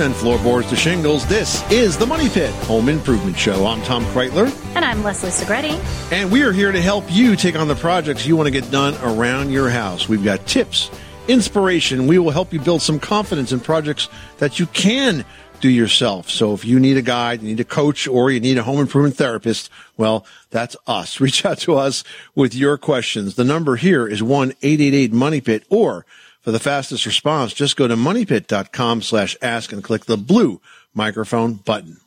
and floorboards to shingles, this is the Money Pit Home Improvement Show. I'm Tom Kraeutler, And I'm Leslie Segrete. and we are here to help you take on the projects you want to get done around your house. We've got tips, inspiration. We will help you build some confidence in projects that you can do yourself. So if you need a guide, you need a coach, or you need a home improvement therapist, well, that's us. Reach out to us with your questions. The number here is 1-888-MONEYPIT or for the fastest response, just go to moneypit.com slash ask and click the blue microphone button.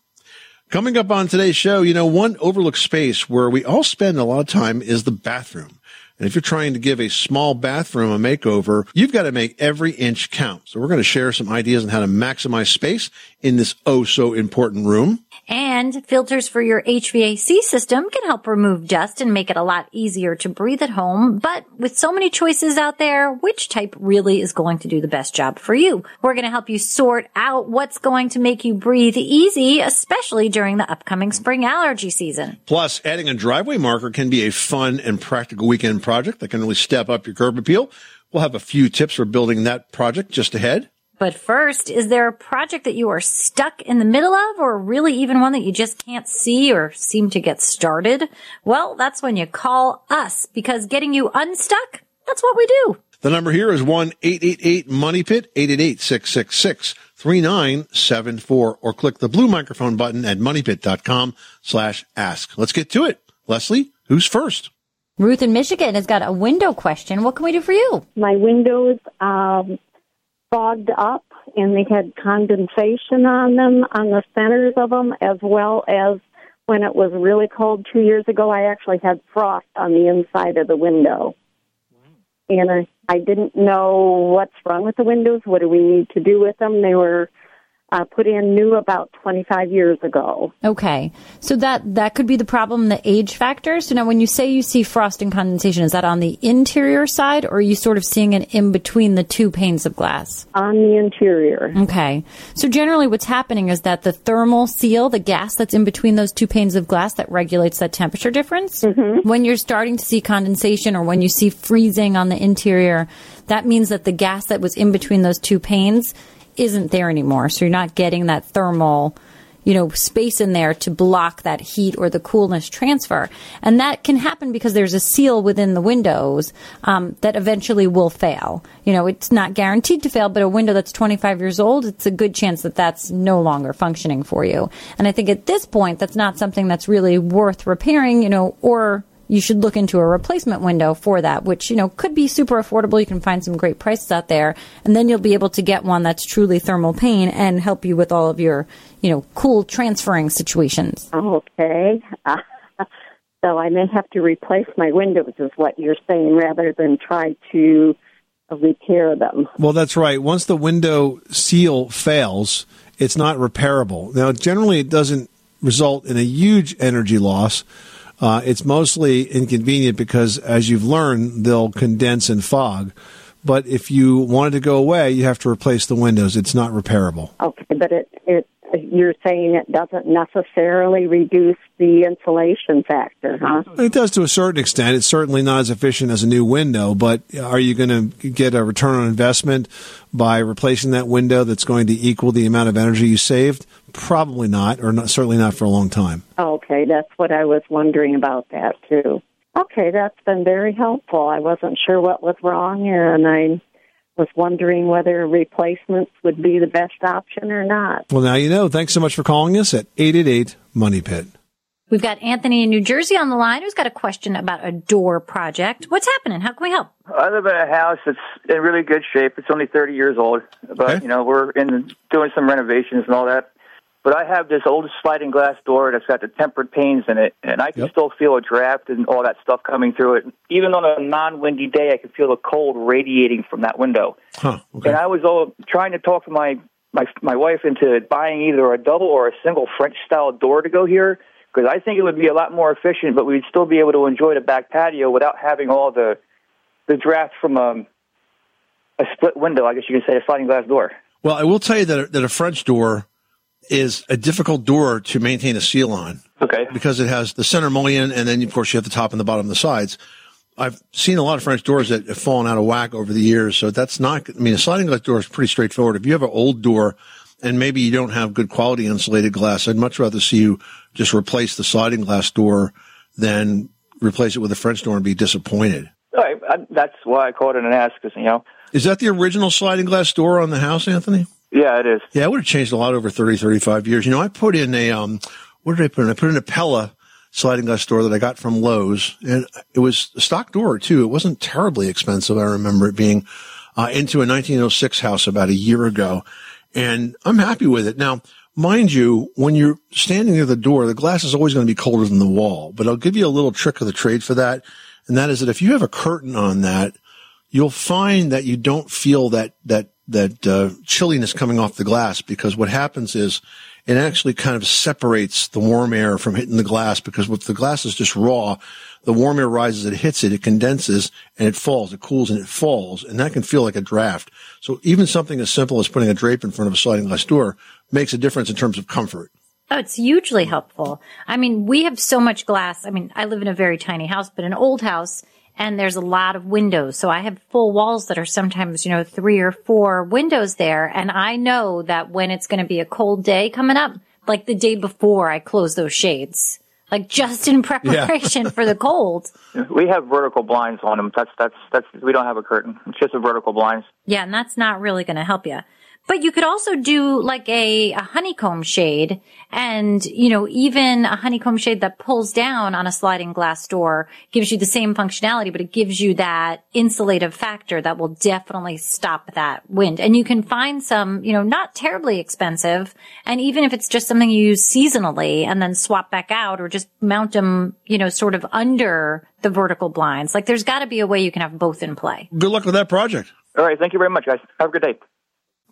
Coming up on today's show, you know, one overlooked space where we all spend a lot of time is the bathroom. And if you're trying to give a small bathroom a makeover, you've got to make every inch count. So we're going to share some ideas on how to maximize space in this oh so important room. And filters for your HVAC system can help remove dust and make it a lot easier to breathe at home. But with so many choices out there, which type really is going to do the best job for you? We're going to help you sort out what's going to make you breathe easy, especially during the upcoming spring allergy season. Plus, adding a driveway marker can be a fun and practical weekend project that can really step up your curb appeal. We'll have a few tips for building that project just ahead. But first, is there a project that you are stuck in the middle of or really even one that you just can't see or seem to get started? Well, that's when you call us because getting you unstuck, that's what we do. The number here is 1-888-MONEYPIT, 888-666-3974, or click the blue microphone button at moneypit.com slash ask. Let's get to it. Leslie, who's first? Ruth in Michigan has got a window question. What can we do for you? my windows um, fogged up and they had condensation on them on the centers of them as well as when it was really cold two years ago i actually had frost on the inside of the window and I, I didn't know what's wrong with the windows what do we need to do with them they were uh, put in new about 25 years ago Okay. So that, that could be the problem, the age factor. So now when you say you see frost and condensation, is that on the interior side or are you sort of seeing it in between the two panes of glass? on the interior Okay. So generally what's happening is that the thermal seal, the gas that's in between those two panes of glass that regulates that temperature difference, when you're starting to see condensation or when you see freezing on the interior, that means that the gas that was in between those two panes isn't there anymore. So you're not getting that thermal you know, space in there to block that heat or the coolness transfer. And that can happen because there's a seal within the windows um, that eventually will fail. You know, it's not guaranteed to fail, but a window that's 25 years old, it's a good chance that that's no longer functioning for you. And I think at this point, that's not something that's really worth repairing, you know, or you should look into a replacement window for that, which, you know, could be super affordable. You can find some great prices out there. And then you'll be able to get one that's truly thermal pane and help you with all of your, you know, cool transferring situations. Okay. Uh, so I may have to replace my windows, is what you're saying, rather than try to repair them. Well, that's right. Once the window seal fails, it's not repairable. Now, generally, it doesn't result in a huge energy loss. Uh, it's mostly inconvenient because, as you've learned, they'll condense and fog. But if you wanted to go away, you have to replace the windows. It's not repairable. Okay, but it, it you're saying it doesn't necessarily reduce the insulation factor, huh? It does to a certain extent. It's certainly not as efficient as a new window, but are you going to get a return on investment by replacing that window that's going to equal the amount of energy you saved? Probably not, or not, certainly not for a long time. Okay, that's what I was wondering about that too. Okay, that's been very helpful. I wasn't sure what was wrong, and I was wondering whether replacements would be the best option or not. Well, now you know. Thanks so much for calling us at 888 Money Pit. We've got Anthony in New Jersey on the line who's got a question about a door project. What's happening? How can we help? I live in a house that's in really good shape. It's only 30 years old, but Okay. you know we're in doing some renovations and all that. But I have this old sliding glass door that's got the tempered panes in it, and I can Yep. still feel a draft and all that stuff coming through it. Even on a non-windy day, I can feel the cold radiating from that window. Huh. Okay. And I was all trying to talk to my my my wife into buying either a double or a single French style door to go here because I think it would be a lot more efficient, but we'd still be able to enjoy the back patio without having all the the draft from um, a split window. I guess you could say a sliding glass door. Well, I will tell you that a, that a French door is a difficult door to maintain a seal on Okay. because it has the center mullion, and then of course you have the top and the bottom and the sides. I've seen a lot of French doors that have fallen out of whack over the years, so that's not. I mean, a sliding glass door is pretty straightforward. If you have an old door and maybe you don't have good quality insulated glass, I'd much rather see you just replace the sliding glass door than replace it with a French door and be disappointed. All right. I, that's why I called in and asked because you know. Is that the original sliding glass door on the house, Anthony? Yeah, it is. Yeah, it would have changed a lot over 30, 35 years. You know, I put in a, um, what did I put in? I put in a Pella sliding glass door that I got from Lowe's and it was a stock door too. It wasn't terribly expensive. I remember it being, uh, into a 1906 house about a year ago and I'm happy with it. Now, mind you, when you're standing near the door, the glass is always going to be colder than the wall, but I'll give you a little trick of the trade for that. And that is that if you have a curtain on that, you'll find that you don't feel that that that uh, chilliness coming off the glass because what happens is it actually kind of separates the warm air from hitting the glass because if the glass is just raw, the warm air rises, it hits it, it condenses and it falls, it cools and it falls, and that can feel like a draft. So even something as simple as putting a drape in front of a sliding glass door makes a difference in terms of comfort. Oh, it's hugely helpful. I mean, we have so much glass. I mean, I live in a very tiny house, but an old house, and there's a lot of windows. So I have full walls that are sometimes, you know, three or four windows there. And I know that when it's going to be a cold day coming up, like the day before I close those shades, like just in preparation for the cold. We have vertical blinds on them. That's that's that's. We don't have a curtain. It's just a vertical blinds. Yeah, and that's not really going to help you. But you could also do like a, a honeycomb shade and, you know, even a honeycomb shade that pulls down on a sliding glass door gives you the same functionality, but it gives you that insulative factor that will definitely stop that wind. And you can find some, you know, not terribly expensive. And even if it's just something you use seasonally and then swap back out or just mount them, you know, sort of under the vertical blinds, like there's got to be a way you can have both in play. Good luck with that project. All right. Thank you very much, guys. Have a good day.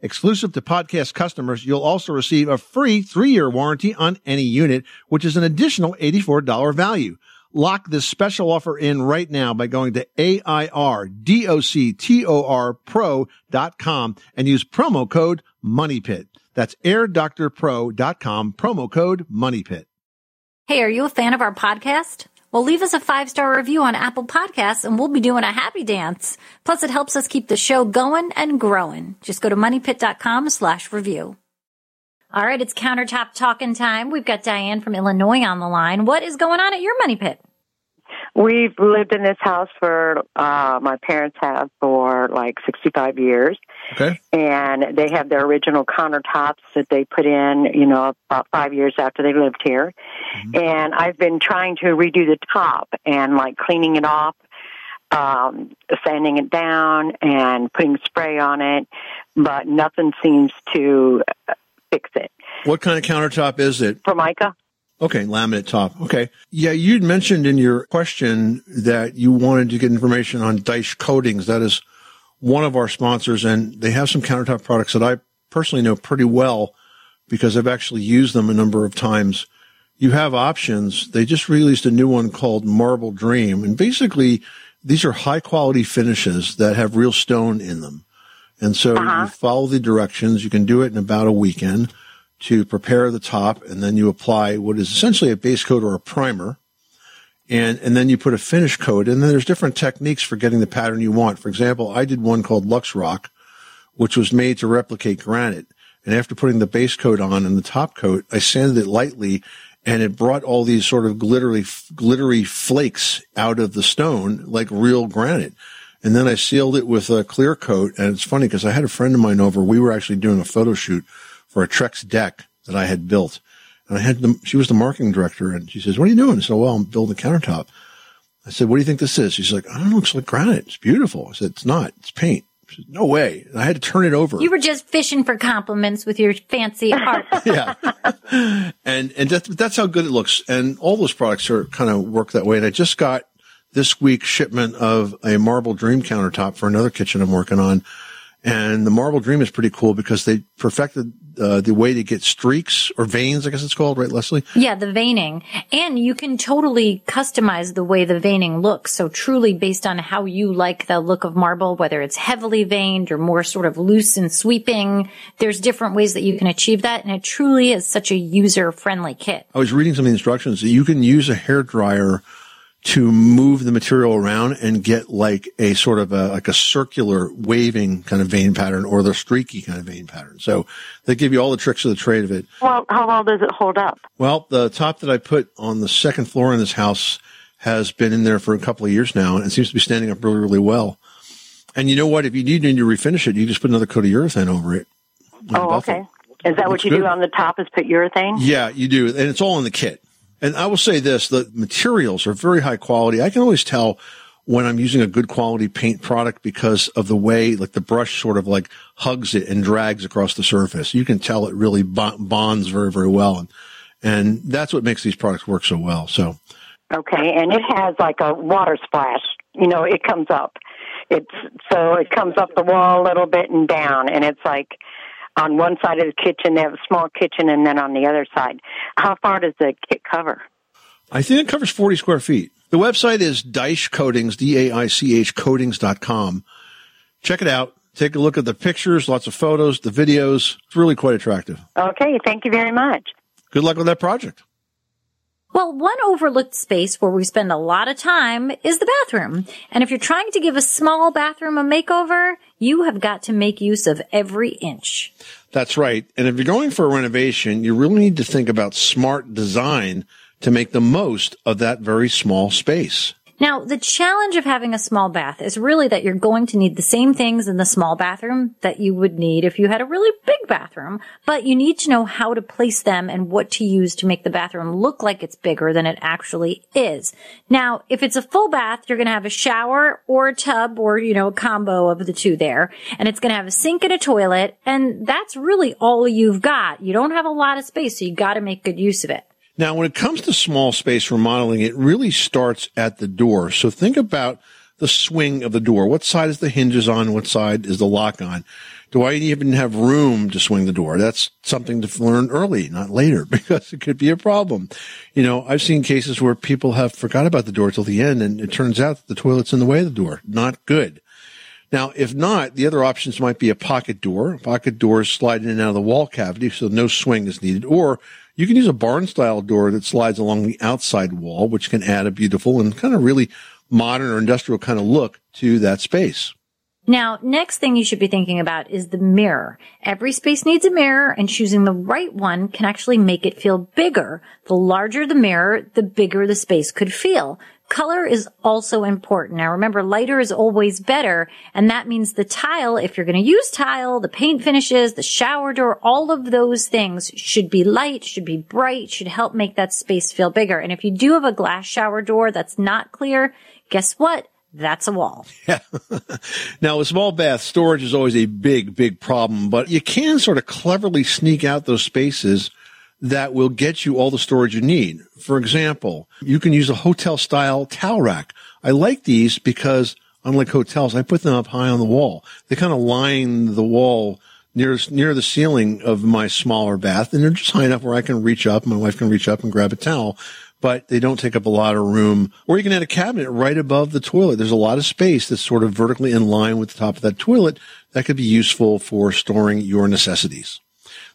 Exclusive to podcast customers, you'll also receive a free three-year warranty on any unit, which is an additional $84 value. Lock this special offer in right now by going to A-I-R-D-O-C-T-O-R pro.com and use promo code MONEYPIT. That's airdoctorpro.com, promo code MONEYPIT. Hey, are you a fan of our podcast? Well, leave us a five star review on Apple Podcasts and we'll be doing a happy dance. Plus, it helps us keep the show going and growing. Just go to moneypit.com slash review. All right, it's countertop talking time. We've got Diane from Illinois on the line. What is going on at your money pit? We've lived in this house for, uh, my parents have for like 65 years. Okay. And they have their original countertops that they put in, you know, about five years after they lived here. And I've been trying to redo the top and like cleaning it off, um, sanding it down and putting spray on it, but nothing seems to uh, fix it. What kind of countertop is it? Formica? Okay, laminate top. Okay. Yeah, you'd mentioned in your question that you wanted to get information on Daich coatings. That is one of our sponsors, and they have some countertop products that I personally know pretty well because I've actually used them a number of times. You have options. They just released a new one called Marble Dream, and basically these are high quality finishes that have real stone in them. And so Uh-huh. you follow the directions. You can do it in about a weekend to prepare the top, and then you apply what is essentially a base coat or a primer and and then you put a finish coat and then there's different techniques for getting the pattern you want. For example i did one called lux rock which was made to replicate granite. And after putting the base coat on and the top coat i sanded it lightly and it brought all these sort of glittery glittery flakes out of the stone like real granite. And then i sealed it with a clear coat and it's funny because i had a friend of mine over. We were actually doing a photo shoot for a trex deck that i had built and I had the, she was the marketing director and she says, what are you doing? I said, well, I'm building a countertop. I said, what do you think this is? She's like, I don't know. It looks like granite. It's beautiful. I said, it's not. It's paint. She said, no way. And I had to turn it over. You were just fishing for compliments with your fancy art. yeah. and, and that's, that's how good it looks. And all those products are kind of work that way. And I just got this week's shipment of a marble dream countertop for another kitchen I'm working on. And the marble dream is pretty cool because they perfected uh, the way to get streaks or veins, I guess it's called, right, Leslie? Yeah, the veining. And you can totally customize the way the veining looks. So truly based on how you like the look of marble, whether it's heavily veined or more sort of loose and sweeping, there's different ways that you can achieve that. And it truly is such a user friendly kit. I was reading some of the instructions that you can use a hair dryer to move the material around and get like a sort of a, like a circular waving kind of vein pattern or the streaky kind of vein pattern. So they give you all the tricks of the trade of it. Well, how well does it hold up? Well, the top that I put on the second floor in this house has been in there for a couple of years now and it seems to be standing up really, really well. And you know what? If you need to refinish it, you just put another coat of urethane over it. Oh, okay. Is that what you good. do on the top? Is put urethane? Yeah, you do. And it's all in the kit. And I will say this, the materials are very high quality. I can always tell when I'm using a good quality paint product because of the way like the brush sort of like hugs it and drags across the surface. You can tell it really bonds very, very well. And, and that's what makes these products work so well. So Okay, and it has like a water splash. You know, it comes up. It's so it comes up the wall a little bit and down, and it's like on one side of the kitchen they have a small kitchen, and then on the other side. How far does the kit cover? I think it covers 40 square feet. The website is Daich Coatings, D-A-I-C-H coatings.com. Check it out. Take a look at the pictures, lots of photos, the videos. It's really quite attractive. Okay, thank you very much. Good luck with that project. Well, one overlooked space where we spend a lot of time is the bathroom. And if you're trying to give a small bathroom a makeover, you have got to make use of every inch. That's right. And if you're going for a renovation, you really need to think about smart design to make the most of that very small space. Now, the challenge of having a small bath is really that you're going to need the same things in the small bathroom that you would need if you had a really big bathroom, but you need to know how to place them and what to use to make the bathroom look like it's bigger than it actually is. Now, if it's a full bath, you're going to have a shower or a tub or, you know, a combo of the two there, and it's going to have a sink and a toilet, and that's really all you've got. You don't have a lot of space, so you got to make good use of it. Now, when it comes to small space remodeling, it really starts at the door. So think about the swing of the door. What side is the hinges on? What side is the lock on? Do I even have room to swing the door? That's something to learn early, not later, because it could be a problem. You know, I've seen cases where people have forgot about the door till the end and it turns out that the toilet's in the way of the door. Not good. Now, if not, the other options might be a pocket door. Pocket doors slide in and out of the wall cavity, so no swing is needed. Or you can use a barn style door that slides along the outside wall, which can add a beautiful and kind of really modern or industrial kind of look to that space. Now, next thing you should be thinking about is the mirror. Every space needs a mirror and choosing the right one can actually make it feel bigger. The larger the mirror, the bigger the space could feel. Color is also important. Now remember, lighter is always better, and that means the tile, if you're going to use tile, the paint finishes, the shower door, all of those things should be light, should be bright, should help make that space feel bigger. And if you do have a glass shower door that's not clear, guess what? That's a wall. Yeah. Now, a small bath storage is always a big, big problem, but you can sort of cleverly sneak out those spaces that will get you all the storage you need. For example, you can use a hotel style towel rack. I like these because unlike hotels, I put them up high on the wall. They kind of line the wall near near the ceiling of my smaller bath, and they're just high enough where I can reach up. My wife can reach up and grab a towel, but they don't take up a lot of room. Or you can add a cabinet right above the toilet. There's a lot of space that's sort of vertically in line with the top of that toilet that could be useful for storing your necessities.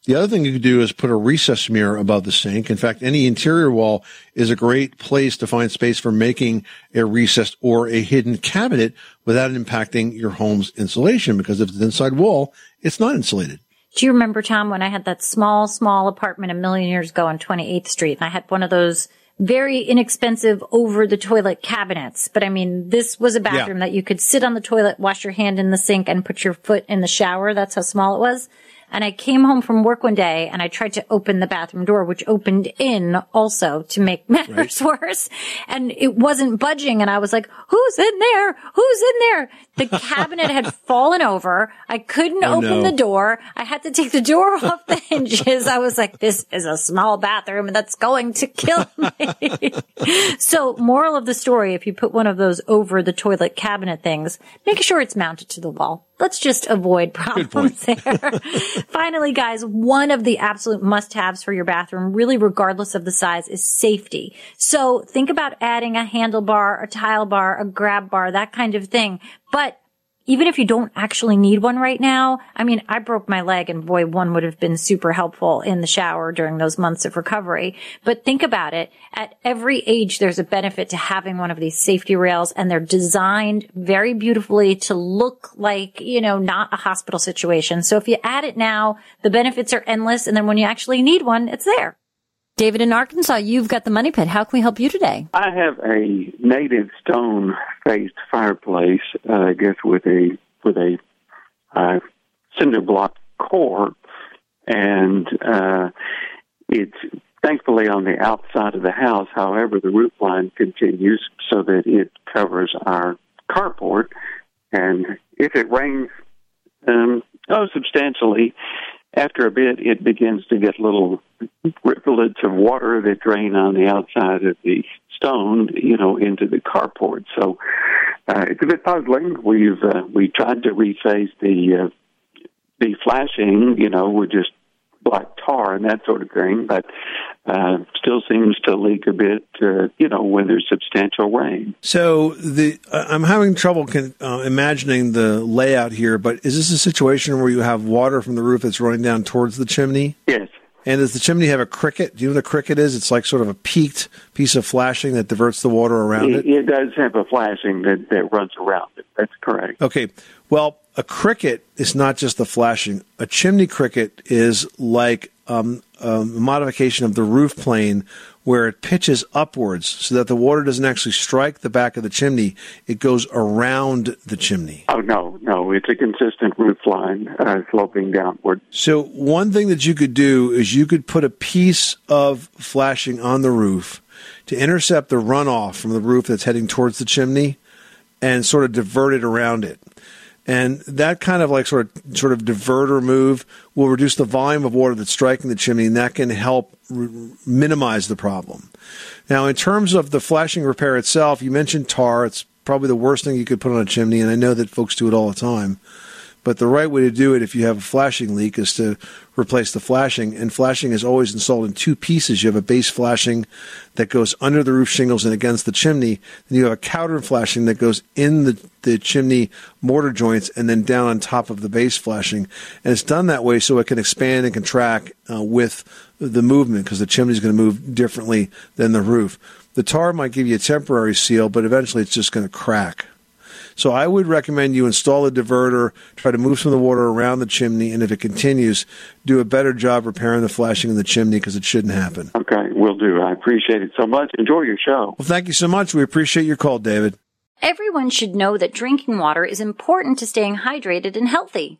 The other thing you could do is put a recess mirror above the sink. In fact, any interior wall is a great place to find space for making a recessed or a hidden cabinet without impacting your home's insulation because if it's an inside wall, it's not insulated. Do you remember, Tom, when I had that small, small apartment a million years ago on 28th Street and I had one of those very inexpensive over the toilet cabinets. But I mean, this was a bathroom Yeah. that you could sit on the toilet, wash your hand in the sink and put your foot in the shower. That's how small it was. And I came home from work one day and I tried to open the bathroom door, which opened in also to make matters worse. And it wasn't budging. And I was like, who's in there? Who's in there? The cabinet had fallen over. I couldn't Oh, open no. the door. I had to take the door off the hinges. I was like, this is a small bathroom and that's going to kill me. so moral of the story, if you put one of those over the toilet cabinet things, make sure it's mounted to the wall. Let's just avoid problems there. Finally, guys, one of the absolute must-haves for your bathroom, really regardless of the size, is safety. So think about adding a handlebar, a tile bar, a grab bar, that kind of thing. But even if you don't actually need one right now, I mean, I broke my leg and boy, one would have been super helpful in the shower during those months of recovery. But think about it. At every age, there's a benefit to having one of these safety rails and they're designed very beautifully to look like, you know, not a hospital situation. So if you add it now, the benefits are endless. And then when you actually need one, it's there. David in Arkansas, you've got the money pit. How can we help you today? I have a native stone faced fireplace, uh, I guess with a with a uh, cinder block core, and uh, it's thankfully on the outside of the house. However, the roof line continues so that it covers our carport, and if it rains, um, oh, substantially. After a bit, it begins to get little rivulets of water that drain on the outside of the stone, you know, into the carport. So uh, it's a bit puzzling. We've uh, we tried to reface the uh, the flashing, you know, with just black tar and that sort of thing, but uh, still seems to leak a bit, uh, you know, when there's substantial rain. So the uh, I'm having trouble con- uh, imagining the layout here, but is this a situation where you have water from the roof that's running down towards the chimney? Yes. And does the chimney have a cricket? Do you know what a cricket is? It's like sort of a peaked piece of flashing that diverts the water around It, it. it does have a flashing that, that runs around it. That's correct. Okay. Well, a cricket is not just the flashing. A chimney cricket is like um, a modification of the roof plane where it pitches upwards so that the water doesn't actually strike the back of the chimney. It goes around the chimney. Oh no, no, it's a consistent roof line uh, sloping downward. So one thing that you could do is you could put a piece of flashing on the roof to intercept the runoff from the roof that's heading towards the chimney and sort of divert it around it. And that kind of like sort of sort of diverter move will reduce the volume of water that's striking the chimney, and that can help r- minimize the problem. Now, in terms of the flashing repair itself, you mentioned tar. It's probably the worst thing you could put on a chimney, and I know that folks do it all the time. But the right way to do it if you have a flashing leak is to replace the flashing. And flashing is always installed in two pieces. You have a base flashing that goes under the roof shingles and against the chimney. Then you have a counter flashing that goes in the, the chimney mortar joints and then down on top of the base flashing. And it's done that way so it can expand and contract uh, with the movement because the chimney is going to move differently than the roof. The tar might give you a temporary seal, but eventually it's just going to crack. So I would recommend you install a diverter, try to move some of the water around the chimney, and if it continues, do a better job repairing the flashing in the chimney because it shouldn't happen. Okay, will do. I appreciate it so much. Enjoy your show. Well, thank you so much. We appreciate your call, David. Everyone should know that drinking water is important to staying hydrated and healthy.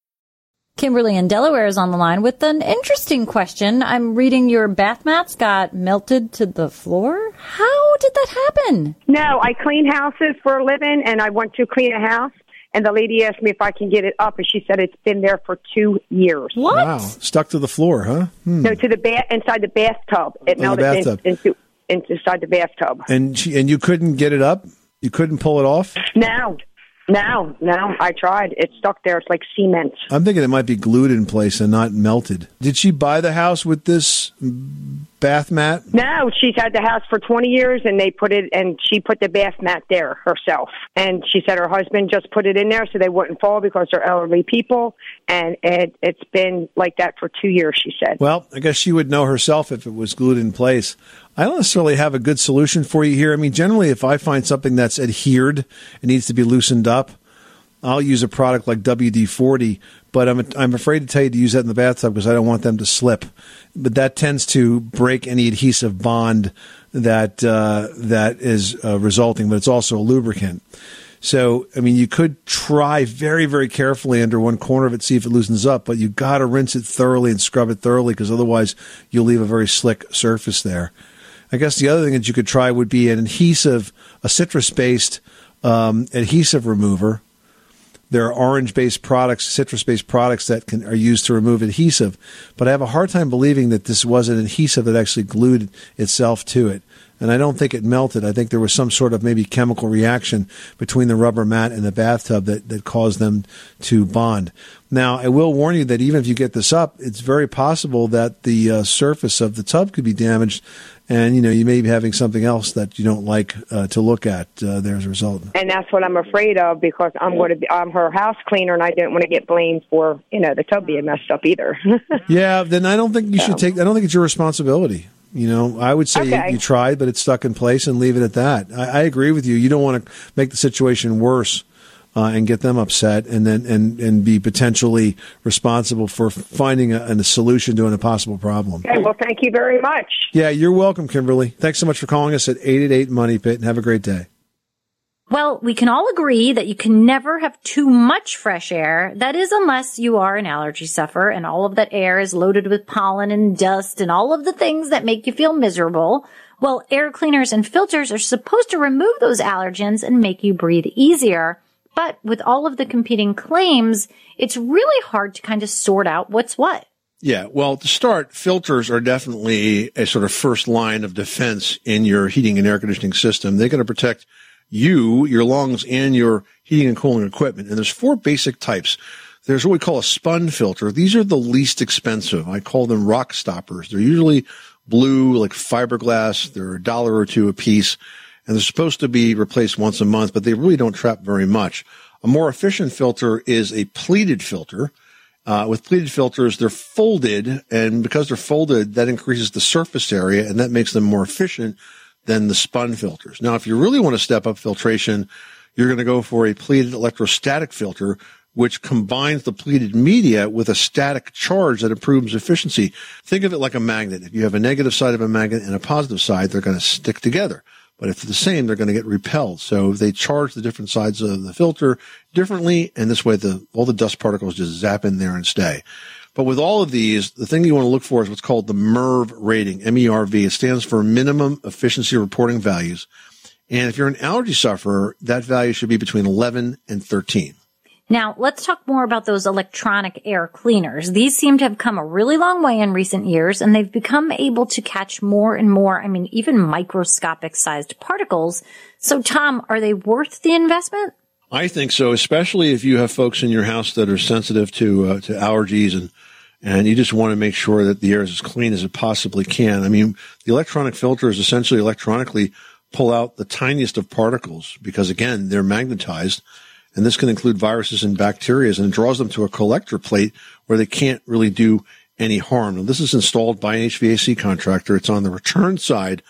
Kimberly in Delaware is on the line with an interesting question. I'm reading your bath mats got melted to the floor. How did that happen? No, I clean houses for a living, and I want to clean a house. And the lady asked me if I can get it up, and she said it's been there for two years. What? Wow. Stuck to the floor, huh? Hmm. No, to the ba- inside the bathtub. It Oh, the melted in- bathtub. into inside the bathtub. And she, and you couldn't get it up? You couldn't pull it off? No, no, no. I tried. It's stuck there. It's like cement. I'm thinking it might be glued in place and not melted. Did she buy the house with this bath mat? No, she's had the house for 20 years, and they put it, and she put the bath mat there herself. And she said her husband just put it in there so they wouldn't fall because they're elderly people. And it, it's been like that for two years, she said. Well, I guess she would know herself if it was glued in place. I don't necessarily have a good solution for you here. I mean, generally, if I find something that's adhered and needs to be loosened up, I'll use a product like WD 40, but I'm, I'm afraid to tell you to use that in the bathtub because I don't want them to slip. But that tends to break any adhesive bond that, uh, that is uh, resulting, but it's also a lubricant. So, I mean, you could try very, very carefully under one corner of it, see if it loosens up, but you got to rinse it thoroughly and scrub it thoroughly because otherwise you'll leave a very slick surface there. I guess the other thing that you could try would be an adhesive, a citrus based um, adhesive remover. There are orange based products, citrus based products that can, are used to remove adhesive, but I have a hard time believing that this was an adhesive that actually glued itself to it. And I don't think it melted. I think there was some sort of maybe chemical reaction between the rubber mat and the bathtub that, that caused them to bond. Now, I will warn you that even if you get this up, it's very possible that the uh, surface of the tub could be damaged, and you know you may be having something else that you don't like uh, to look at uh, there as a result. And that's what I'm afraid of because I'm going to be, I'm her house cleaner, and I didn't want to get blamed for, you know, the tub being messed up either. Yeah, then I don't think you should take. I don't think it's your responsibility. You know, I would say Okay. you, you tried, but it's stuck in place, and leave it at that. I, I agree with you. You don't want to make the situation worse uh, and get them upset, and then and and be potentially responsible for finding a, a solution to an impossible problem. okay, well, thank you very much. Yeah, you're welcome, Kimberly. Thanks so much for calling us at eight eight eight Money Pit, and have a great day. Well, we can all agree that you can never have too much fresh air. That is, unless you are an allergy sufferer and all of that air is loaded with pollen and dust and all of the things that make you feel miserable. Well, air cleaners and filters are supposed to remove those allergens and make you breathe easier. But with all of the competing claims, it's really hard to kind of sort out what's what. Yeah, well, to start, filters are definitely a sort of first line of defense in your heating and air conditioning system. They're going to protect you, your lungs, and your heating and cooling equipment. And there's four basic types. There's what we call a spun filter. These are the least expensive. I call them rock stoppers. They're usually blue, like fiberglass. They're a dollar or two a piece and they're supposed to be replaced once a month, but they really don't trap very much. A more efficient filter is a pleated filter. Uh, with pleated filters, they're folded, and because they're folded, that increases the surface area, and that makes them more efficient than the spun filters. Now, if you really want to step up filtration, you're going to go for a pleated electrostatic filter, which combines the pleated media with a static charge that improves efficiency. Think of it like a magnet. If you have a negative side of a magnet and a positive side, they're going to stick together. But if they're the same, they're going to get repelled. So they charge the different sides of the filter differently. And this way, the, all the dust particles just zap in there and stay. But with all of these, the thing you want to look for is what's called the MERV rating, M-E-R-V. It stands for minimum efficiency reporting values. And if you're an allergy sufferer, that value should be between 11 and 13. Now, let's talk more about those electronic air cleaners. These seem to have come a really long way in recent years and they've become able to catch more and more, I mean, even microscopic sized particles. So, Tom, are they worth the investment? I think so, especially if you have folks in your house that are sensitive to uh, to allergies and and you just want to make sure that the air is as clean as it possibly can. I mean, the electronic filters essentially electronically pull out the tiniest of particles because again, they're magnetized and this can include viruses and bacteria, and draws them to a collector plate where they can't really do any harm. Now, this is installed by an HVAC contractor. It's on the return side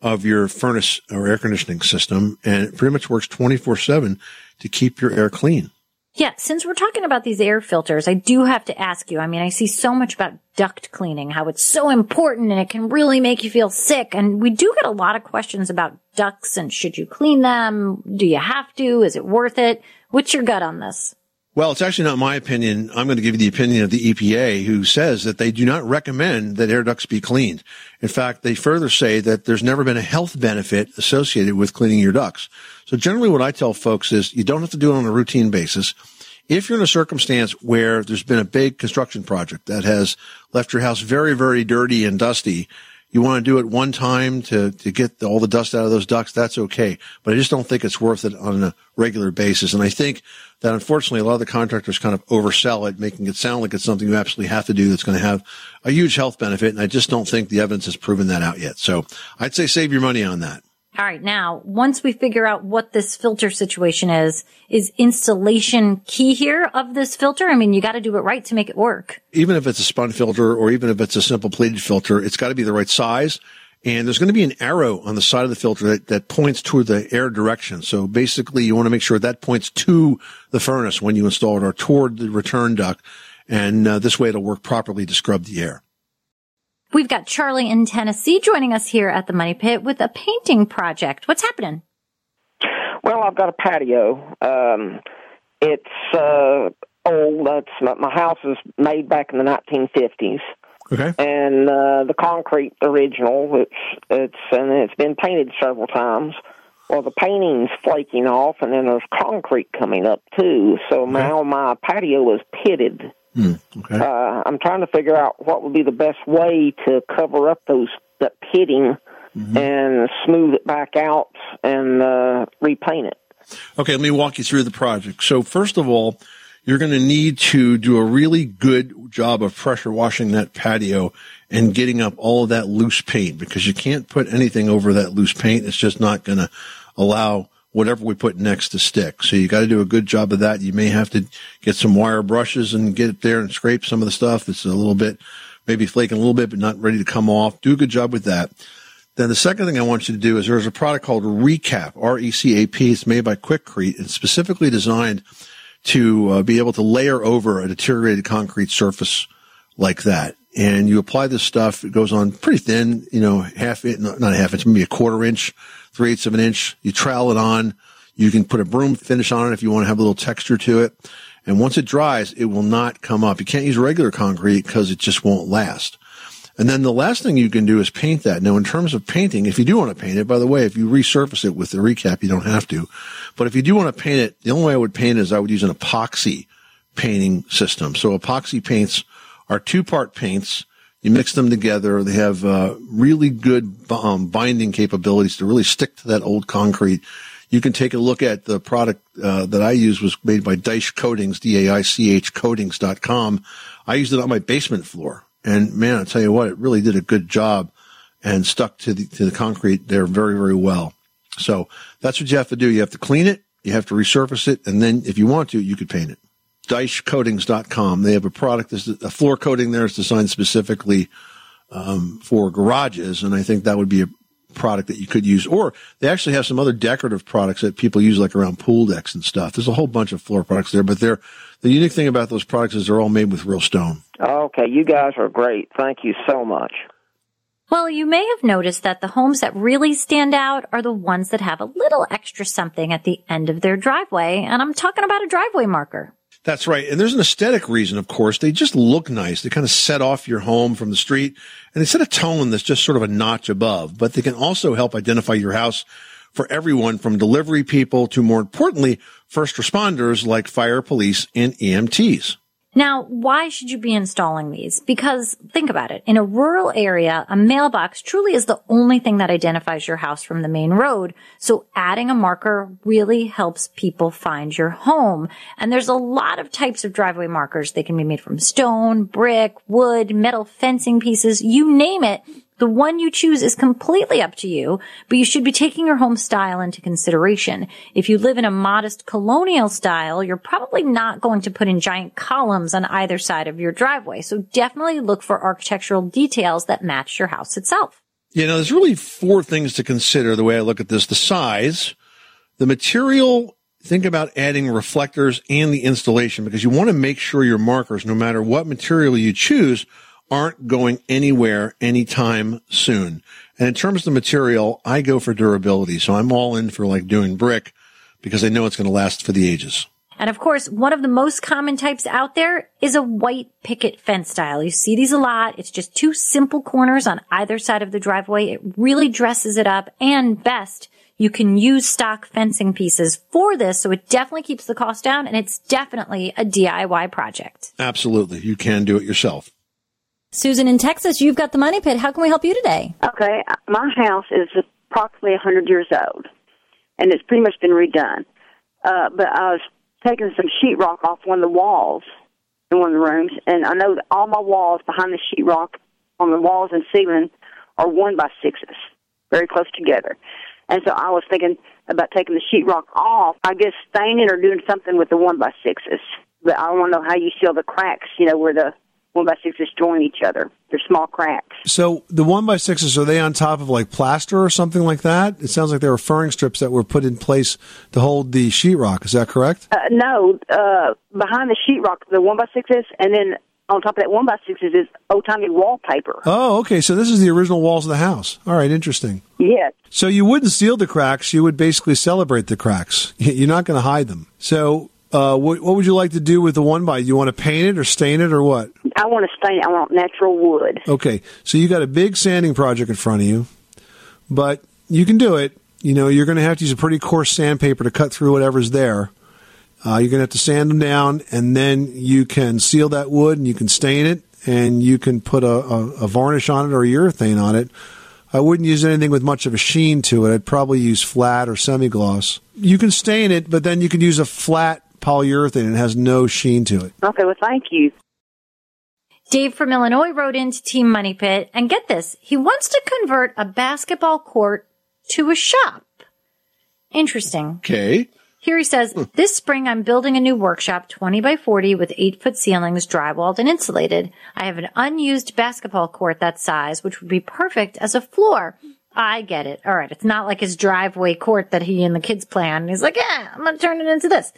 of your furnace or air conditioning system, and it pretty much works 24 7 to keep your air clean. Yeah, since we're talking about these air filters, I do have to ask you. I mean, I see so much about duct cleaning, how it's so important and it can really make you feel sick. And we do get a lot of questions about ducts and should you clean them? Do you have to? Is it worth it? What's your gut on this? Well, it's actually not my opinion. I'm going to give you the opinion of the EPA, who says that they do not recommend that air ducts be cleaned. In fact, they further say that there's never been a health benefit associated with cleaning your ducts. So generally what I tell folks is you don't have to do it on a routine basis. If you're in a circumstance where there's been a big construction project that has left your house very, very dirty and dusty, you want to do it one time to, to get all the dust out of those ducts, that's okay. But I just don't think it's worth it on a regular basis. And I think that unfortunately a lot of the contractors kind of oversell it, making it sound like it's something you absolutely have to do that's going to have a huge health benefit. And I just don't think the evidence has proven that out yet. So I'd say save your money on that. All right. Now, once we figure out what this filter situation is, is installation key here of this filter? I mean, you got to do it right to make it work. Even if it's a spun filter or even if it's a simple pleated filter, it's got to be the right size. And there's going to be an arrow on the side of the filter that, that points toward the air direction. So basically you want to make sure that points to the furnace when you install it or toward the return duct. And uh, this way it'll work properly to scrub the air. We've got Charlie in Tennessee joining us here at the Money Pit with a painting project. What's happening? Well, I've got a patio. Um, it's uh, old. That's my, my house is made back in the 1950s. Okay. And uh, the concrete original, it's it's and it's been painted several times. Well, the painting's flaking off, and then there's concrete coming up too. So okay. now my patio is pitted. Hmm. Okay. Uh, I'm trying to figure out what would be the best way to cover up those that pitting mm-hmm. and smooth it back out and uh, repaint it. Okay, let me walk you through the project. So first of all, you're going to need to do a really good job of pressure washing that patio and getting up all of that loose paint because you can't put anything over that loose paint. It's just not going to allow whatever we put next to stick. So you got to do a good job of that. You may have to get some wire brushes and get it there and scrape some of the stuff. that's a little bit, maybe flaking a little bit, but not ready to come off. Do a good job with that. Then the second thing I want you to do is there's a product called Recap, R-E-C-A-P. It's made by Quikrete. It's specifically designed to uh, be able to layer over a deteriorated concrete surface like that. And you apply this stuff. It goes on pretty thin, you know, half inch, not a half inch, maybe a quarter inch three eighths of an inch. You trowel it on. You can put a broom finish on it if you want to have a little texture to it. And once it dries, it will not come up. You can't use regular concrete because it just won't last. And then the last thing you can do is paint that. Now, in terms of painting, if you do want to paint it, by the way, if you resurface it with the recap, you don't have to. But if you do want to paint it, the only way I would paint is I would use an epoxy painting system. So epoxy paints are two part paints you mix them together. They have uh, really good um, binding capabilities to really stick to that old concrete. You can take a look at the product uh, that I use was made by Daich Coatings, D-A-I-C-H coatings.com. I used it on my basement floor. And man, I tell you what, it really did a good job and stuck to the, to the concrete there very, very well. So that's what you have to do. You have to clean it, you have to resurface it, and then if you want to, you could paint it. DaichCoatings.com. They have a product, that's a floor coating there is designed specifically um, for garages, and I think that would be a product that you could use. Or they actually have some other decorative products that people use, like around pool decks and stuff. There's a whole bunch of floor products there, but they're the unique thing about those products is they're all made with real stone. Okay, you guys are great. Thank you so much. Well, you may have noticed that the homes that really stand out are the ones that have a little extra something at the end of their driveway, and I'm talking about a driveway marker. That's right. And there's an aesthetic reason, of course. They just look nice. They kind of set off your home from the street and they set a tone that's just sort of a notch above, but they can also help identify your house for everyone from delivery people to more importantly, first responders like fire, police, and EMTs. Now, why should you be installing these? Because think about it. In a rural area, a mailbox truly is the only thing that identifies your house from the main road. So adding a marker really helps people find your home. And there's a lot of types of driveway markers. They can be made from stone, brick, wood, metal fencing pieces, you name it. The one you choose is completely up to you, but you should be taking your home style into consideration. If you live in a modest colonial style, you're probably not going to put in giant columns on either side of your driveway. So definitely look for architectural details that match your house itself. You know, there's really four things to consider the way I look at this. The size, the material, think about adding reflectors and the installation because you want to make sure your markers, no matter what material you choose, aren't going anywhere anytime soon. And in terms of the material, I go for durability. So I'm all in for like doing brick because I know it's going to last for the ages. And of course, one of the most common types out there is a white picket fence style. You see these a lot. It's just two simple corners on either side of the driveway. It really dresses it up and best, you can use stock fencing pieces for this. So it definitely keeps the cost down and it's definitely a DIY project. Absolutely. You can do it yourself. Susan in Texas, you've got the money pit. How can we help you today? Okay, my house is approximately 100 years old, and it's pretty much been redone. Uh, but I was taking some sheetrock off one of the walls in one of the rooms, and I know that all my walls behind the sheetrock on the walls and ceiling are one by sixes, very close together. And so I was thinking about taking the sheetrock off, I guess staining or doing something with the one by sixes. But I want to know how you seal the cracks, you know, where the one by sixes join each other. They're small cracks. So the one by sixes are they on top of like plaster or something like that? It sounds like they were furring strips that were put in place to hold the sheetrock. Is that correct? Uh, no, uh, behind the sheetrock, the one by sixes, and then on top of that one by sixes is old timey wallpaper. Oh, okay. So this is the original walls of the house. All right, interesting. Yes. So you wouldn't seal the cracks; you would basically celebrate the cracks. You're not going to hide them. So uh, what, what, would you like to do with the one by? You want to paint it or stain it or what? I want to stain it. I want natural wood. Okay, so you got a big sanding project in front of you, but you can do it. You know, you're going to have to use a pretty coarse sandpaper to cut through whatever's there. Uh, you're going to have to sand them down, and then you can seal that wood, and you can stain it, and you can put a, a, a varnish on it or a urethane on it. I wouldn't use anything with much of a sheen to it. I'd probably use flat or semi gloss. You can stain it, but then you can use a flat polyurethane and has no sheen to it. Okay, well, thank you. Dave from Illinois wrote into Team Money Pit, and get this, he wants to convert a basketball court to a shop. Interesting. Okay. Here he says, hmm. this spring I'm building a new workshop 20 by 40 with 8 foot ceilings, drywalled and insulated. I have an unused basketball court that size, which would be perfect as a floor. I get it. All right. It's not like his driveway court that he and the kids play on. He's like, yeah, I'm going to turn it into this.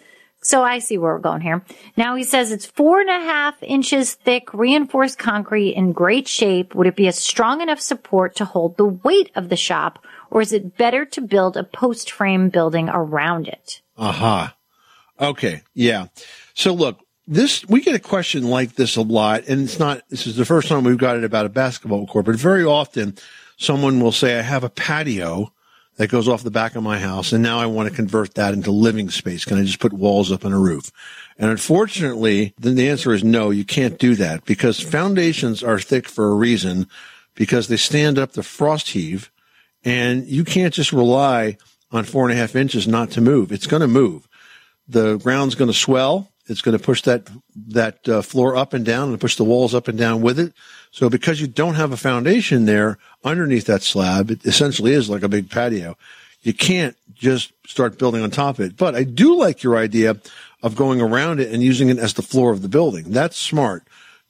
So I see where we're going here. Now he says it's four and a half inches thick, reinforced concrete in great shape. Would it be a strong enough support to hold the weight of the shop, or is it better to build a post frame building around it? Aha. Uh-huh. Okay. Yeah. So look, this, we get a question like this a lot, and it's not, this is the first time we've got it about a basketball court, but very often someone will say, I have a patio that goes off the back of my house. And now I want to convert that into living space. Can I just put walls up and a roof? And unfortunately, then the answer is no, you can't do that because foundations are thick for a reason because they stand up the frost heave and you can't just rely on four and a half inches not to move. It's going to move. The ground's going to swell It's going to push that that uh, floor up and down and push the walls up and down with it. So because you don't have a foundation there underneath that slab, it essentially is like a big patio. You can't just start building on top of it. But I do like your idea of going around it and using it as the floor of the building. That's smart.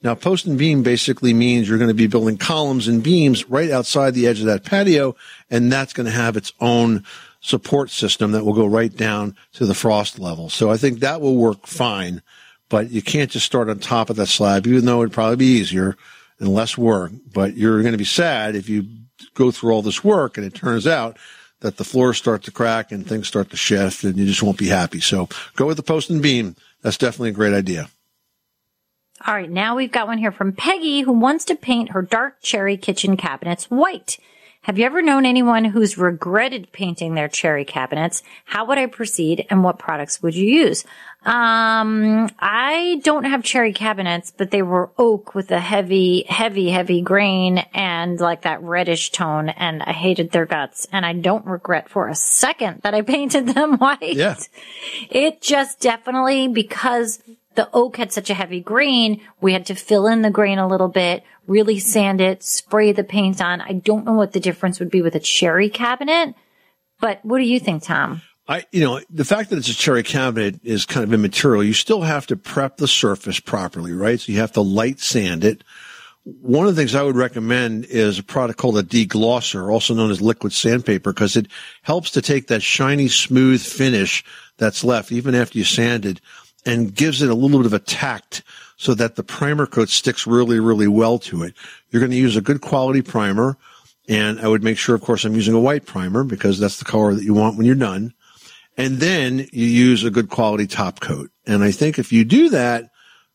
Now, post and beam basically means you're going to be building columns and beams right outside the edge of that patio, and that's going to have its own support system that will go right down to the frost level. So I think that will work fine, but you can't just start on top of that slab, even though it'd probably be easier and less work. But you're going to be sad if you go through all this work and it turns out that the floors start to crack and things start to shift and you just won't be happy. So go with the post and beam. That's definitely a great idea. All right, now we've got one here from Peggy who wants to paint her dark cherry kitchen cabinets white. Have you ever known anyone who's regretted painting their cherry cabinets? How would I proceed and what products would you use? Um, I don't have cherry cabinets, but they were oak with a heavy, heavy, heavy grain and like that reddish tone. And I hated their guts. And I don't regret for a second that I painted them white. Yeah. It just definitely because the oak had such a heavy grain, we had to fill in the grain a little bit, really sand it, spray the paint on. I don't know what the difference would be with a cherry cabinet, but what do you think, Tom? I, you know, the fact that it's a cherry cabinet is kind of immaterial. You still have to prep the surface properly, right? So you have to light sand it. One of the things I would recommend is a product called a deglosser, also known as liquid sandpaper, because it helps to take that shiny, smooth finish that's left, even after you sand it, and gives it a little bit of a tact so that the primer coat sticks really, really well to it. You're going to use a good quality primer. And I would make sure, of course, I'm using a white primer because that's the color that you want when you're done. And then you use a good quality top coat. And I think if you do that,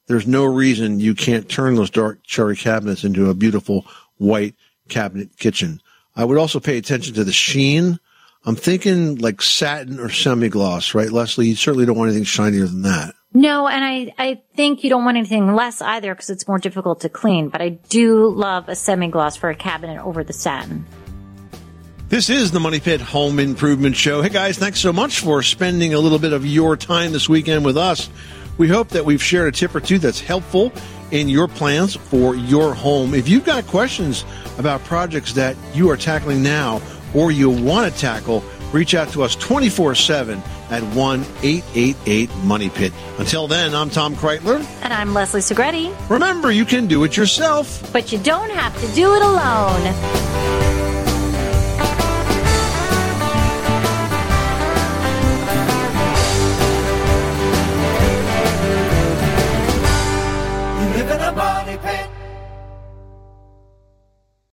there's no reason you can't turn those dark cherry cabinets into a beautiful white cabinet kitchen. I would also pay attention to the sheen. I'm thinking like satin or semi-gloss, right, Leslie? You certainly don't want anything shinier than that. No, and I, I think you don't want anything less either because it's more difficult to clean, but I do love a semi-gloss for a cabinet over the satin. This is the Money Pit Home Improvement Show. Hey guys, thanks so much for spending a little bit of your time this weekend with us. We hope that we've shared a tip or two that's helpful in your plans for your home. If you've got questions about projects that you are tackling now or you want to tackle, reach out to us 24 7 at 1 888 Money Pit. Until then, I'm Tom Kraeutler. And I'm Leslie Segrete. Remember, you can do it yourself. But you don't have to do it alone.